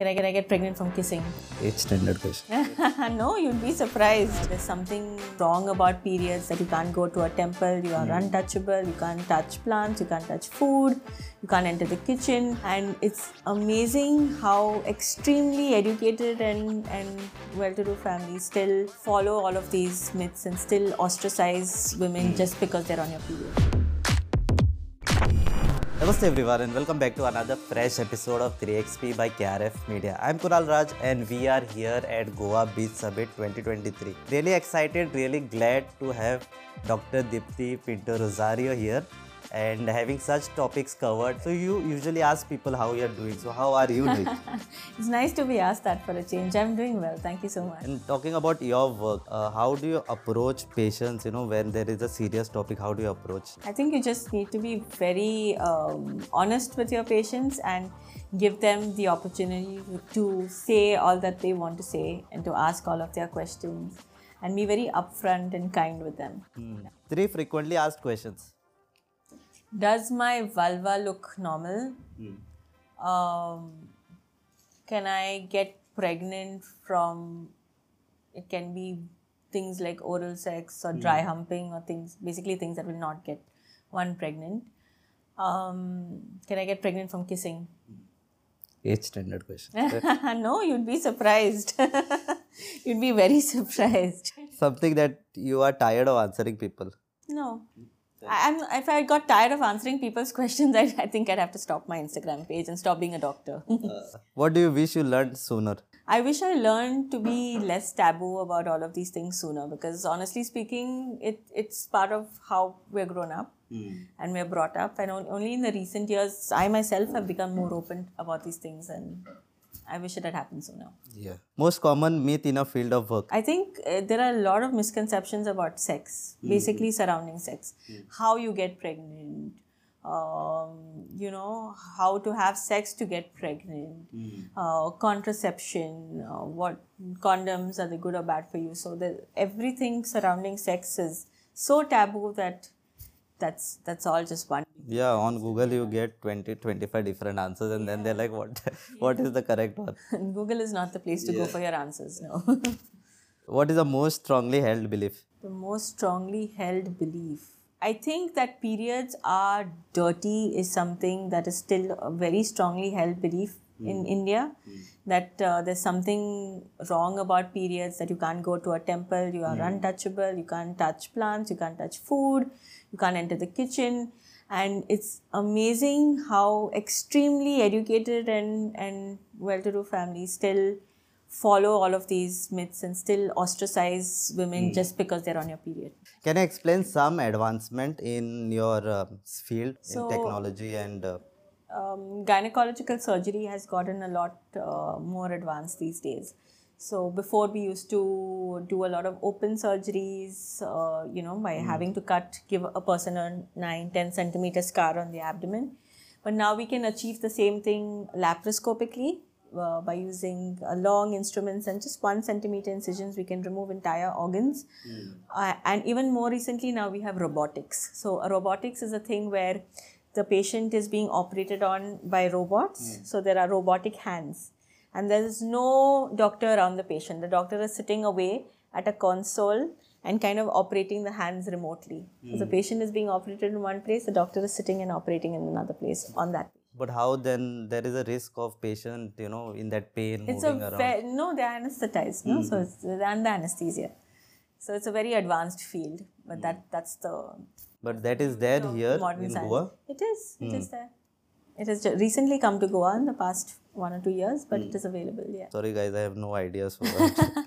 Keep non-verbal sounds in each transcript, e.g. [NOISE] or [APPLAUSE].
Can I, can I get pregnant from kissing? It's standard question. [LAUGHS] no, you'd be surprised. There's something wrong about periods that you can't go to a temple, you are hmm. untouchable, you can't touch plants, you can't touch food, you can't enter the kitchen. And it's amazing how extremely educated and, and well to do families still follow all of these myths and still ostracize women hmm. just because they're on your period. Namaste everyone and welcome back to another fresh episode of 3XP by KRF Media. I'm Kunal Raj and we are here at Goa Beach Summit 2023. Really excited, really glad to have Dr. Dipti Pinto Rosario here and having such topics covered. So you usually ask people how you're doing. So how are you doing? [LAUGHS] It's nice to be asked that for a change. I'm doing well. Thank you so much. and talking about your work, uh, how do you approach patients, you know, when there is a serious topic, how do you approach? I think you just need to be very um, honest with your patients and give them the opportunity to say all that they want to say and to ask all of their questions and be very upfront and kind with them. Three frequently asked questions. Does my vulva look normal? Um, can I get pregnant from it can be things like oral sex or dry humping or things basically things that will not get one pregnant. Um, can i get pregnant from kissing? Eight standard question. [LAUGHS] no you'd be surprised. [LAUGHS] You'd be very [LAUGHS] surprised. Something that you are tired of answering people. I'm, if I got tired of answering people's [LAUGHS] questions, I, I think I'd have to stop my Instagram page and stop being a doctor. [LAUGHS] Uh, what do you wish you learned sooner? I wish I learned to be less taboo about all of these things sooner because honestly speaking, it, it's part of how we're grown up hmm. and we're brought up. And on- only in the recent years, I myself have become more open about these things and I wish it had happened sooner. Yeah. Most common myth in a field of work. I think uh, there are a lot of misconceptions about sex, basically surrounding sex. How you get pregnant, um, you know, how to have sex to get pregnant, uh, contraception, uh, what condoms are they good or bad for you. So the, everything surrounding sex is so taboo that that's that's all just one. Yeah, on Google you get 20, 25 different answers and then they're like, what, [LAUGHS] what is the correct one? [LAUGHS] Google is not the place to go for your answers. No. [LAUGHS] What is the most strongly held belief? the most strongly held belief. I think that periods are dirty is something that is still a very strongly held belief in India. That uh, there's something wrong about periods, that you can't go to a temple, you are untouchable, you can't touch plants, you can't touch food, you can't enter the kitchen. And it's amazing how extremely educated and, and well to do families still follow all of these myths and still ostracize women just because they're on your period. Can you explain some advancement in your uh, field So- in technology and uh, Um, gynecological surgery has gotten a lot uh, more advanced these days. So before we used to do a lot of open surgeries, uh, you know, by having to cut, give a person a 9, 10 centimeter scar on the abdomen. But now we can achieve the same thing laparoscopically uh, by using uh, long instruments and just one centimeter incisions. We can remove entire organs. Uh, and even more recently, now we have robotics. So, a robotics is a thing where the patient is being operated on by robots. Hmm. So, there are robotic hands. And there is no doctor around the patient. The doctor is sitting away at a console and kind of operating the hands remotely. So, the hmm. patient is being operated in one place, the doctor is sitting and operating in another place on that. but how then there is a risk of patient, you know, in that pain It's a moving around? ve- no, they're anesthetized, no, so hmm. it's they're under anesthesia. So it's a very advanced field, but that that's the but that is there here modern in science. Goa. It is. It is there. It has recently come to Goa in the past one or two years, but it is available. Yeah. Sorry guys, I have no ideas for that.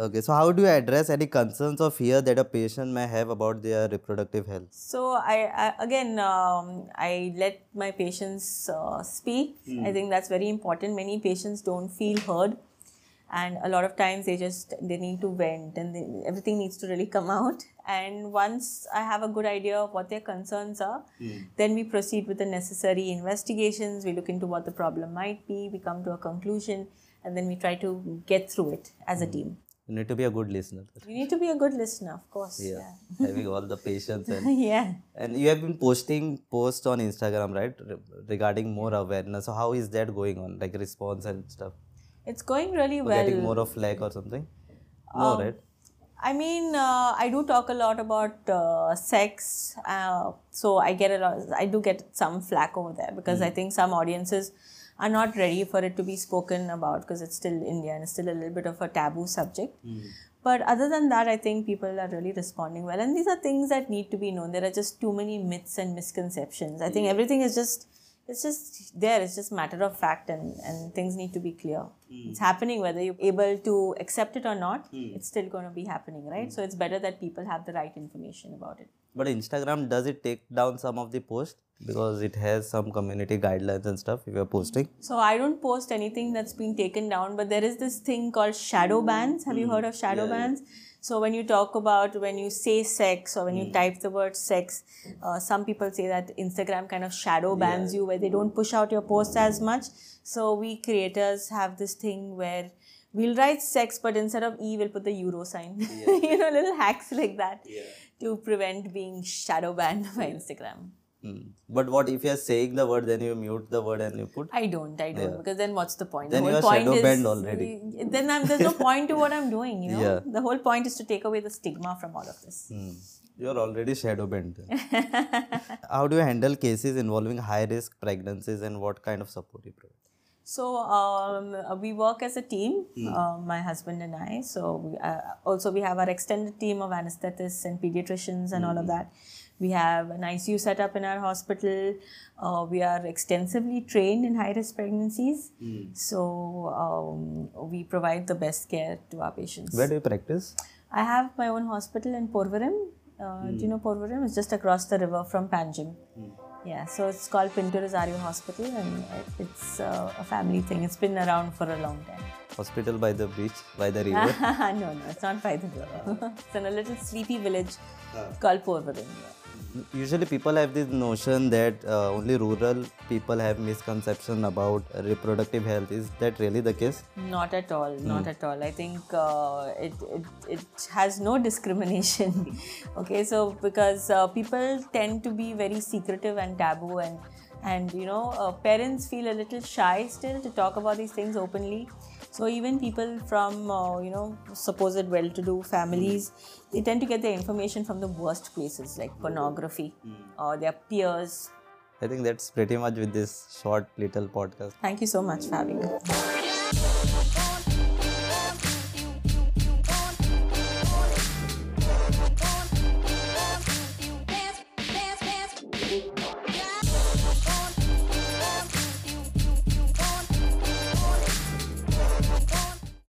okay, so how do you address any concerns or fear that a patient may have about their reproductive health? So I, I again um, I let my patients uh, speak. I think that's very important. Many patients don't feel heard, and a lot of times they just they need to vent, and they, everything needs to really come [LAUGHS] out. And once I have a good idea of what their concerns are, hmm. then we proceed with the necessary investigations. We look into what the problem might be. We come to a conclusion, and then we try to get through it as a hmm. team. You need to be a good listener. You need to be a good listener, of course. Yeah. [LAUGHS] Having all the patience and [LAUGHS] yeah. and you have been posting posts on Instagram, right? Re- regarding more awareness. So how is that going on? Like response and stuff. It's going really well. Getting more of like or something? No, right? I mean, uh, I do talk a lot about uh, sex, uh, so I get a lot. I do get some flack over there because I think some audiences are not ready for it to be spoken about because it's still India and it's still a little bit of a taboo subject. But other than that, I think people are really responding well, and these are things that need to be known. There are just too many myths and misconceptions. I think everything is just it's just there it's just matter of fact and and things need to be clear. Hmm. It's happening whether you're able to accept it or not hmm. it's still going to be happening right? Hmm. So it's better that people have the right information about it But Instagram does it take down some of the posts because it has some community guidelines and stuff if you're posting? so i don't post anything that's been taken down but there is this thing called shadow bans. Have you heard of shadow bans? So when you talk about when you say sex or when you type the word sex uh, some people say that instagram kind of shadow bans you where they don't push out your posts as much. So we creators have this thing where we'll write sex but instead of e we'll put the euro sign [LAUGHS] you know little hacks like that to prevent being shadow banned by instagram Hmm. But what if you're saying the word, then you mute the word and you put? I don't, I don't, because then what's the point? Then the you whole are point shadow is, banned already. Then I'm, there's no point to what I'm doing, you know. Yeah. The whole point is to take away the stigma from all of this. Hmm. You're already shadow banned. [LAUGHS] How do you handle cases involving high risk pregnancies and what kind of support do you provide? So um, uh, we work as a team, uh, my husband and I. So we, uh, also we have our extended team of anesthetists and pediatricians and all of that. We have an ICU set up in our hospital. Uh, we are extensively trained in high risk pregnancies. So um, we provide the best care to our patients. Where do you practice? I have my own hospital in Porvorim. Uh, Do you know Porvorim? It's just across the river from Panjim. Yeah, so it's called Pinto Rosario Hospital and it's uh, a family thing. It's been around for a long time. Hospital by the beach, by the river. [LAUGHS] no, no, it's not by the river. [LAUGHS] it's in a little sleepy village called Porvorim. Usually, people have this notion that uh, only rural people have misconception about reproductive health. Is that really the case? Not at all, not at all. I think uh, it, it, it has no [LAUGHS] discrimination. [LAUGHS] okay, so because uh, people tend to be very secretive and taboo, and and you know, uh, parents feel a little shy still to talk about these things openly. So even people from uh, you know supposed well-to-do families, they tend to get their information from the worst places like pornography or their peers. I think that's pretty much with this short little podcast. Thank you so much for having me.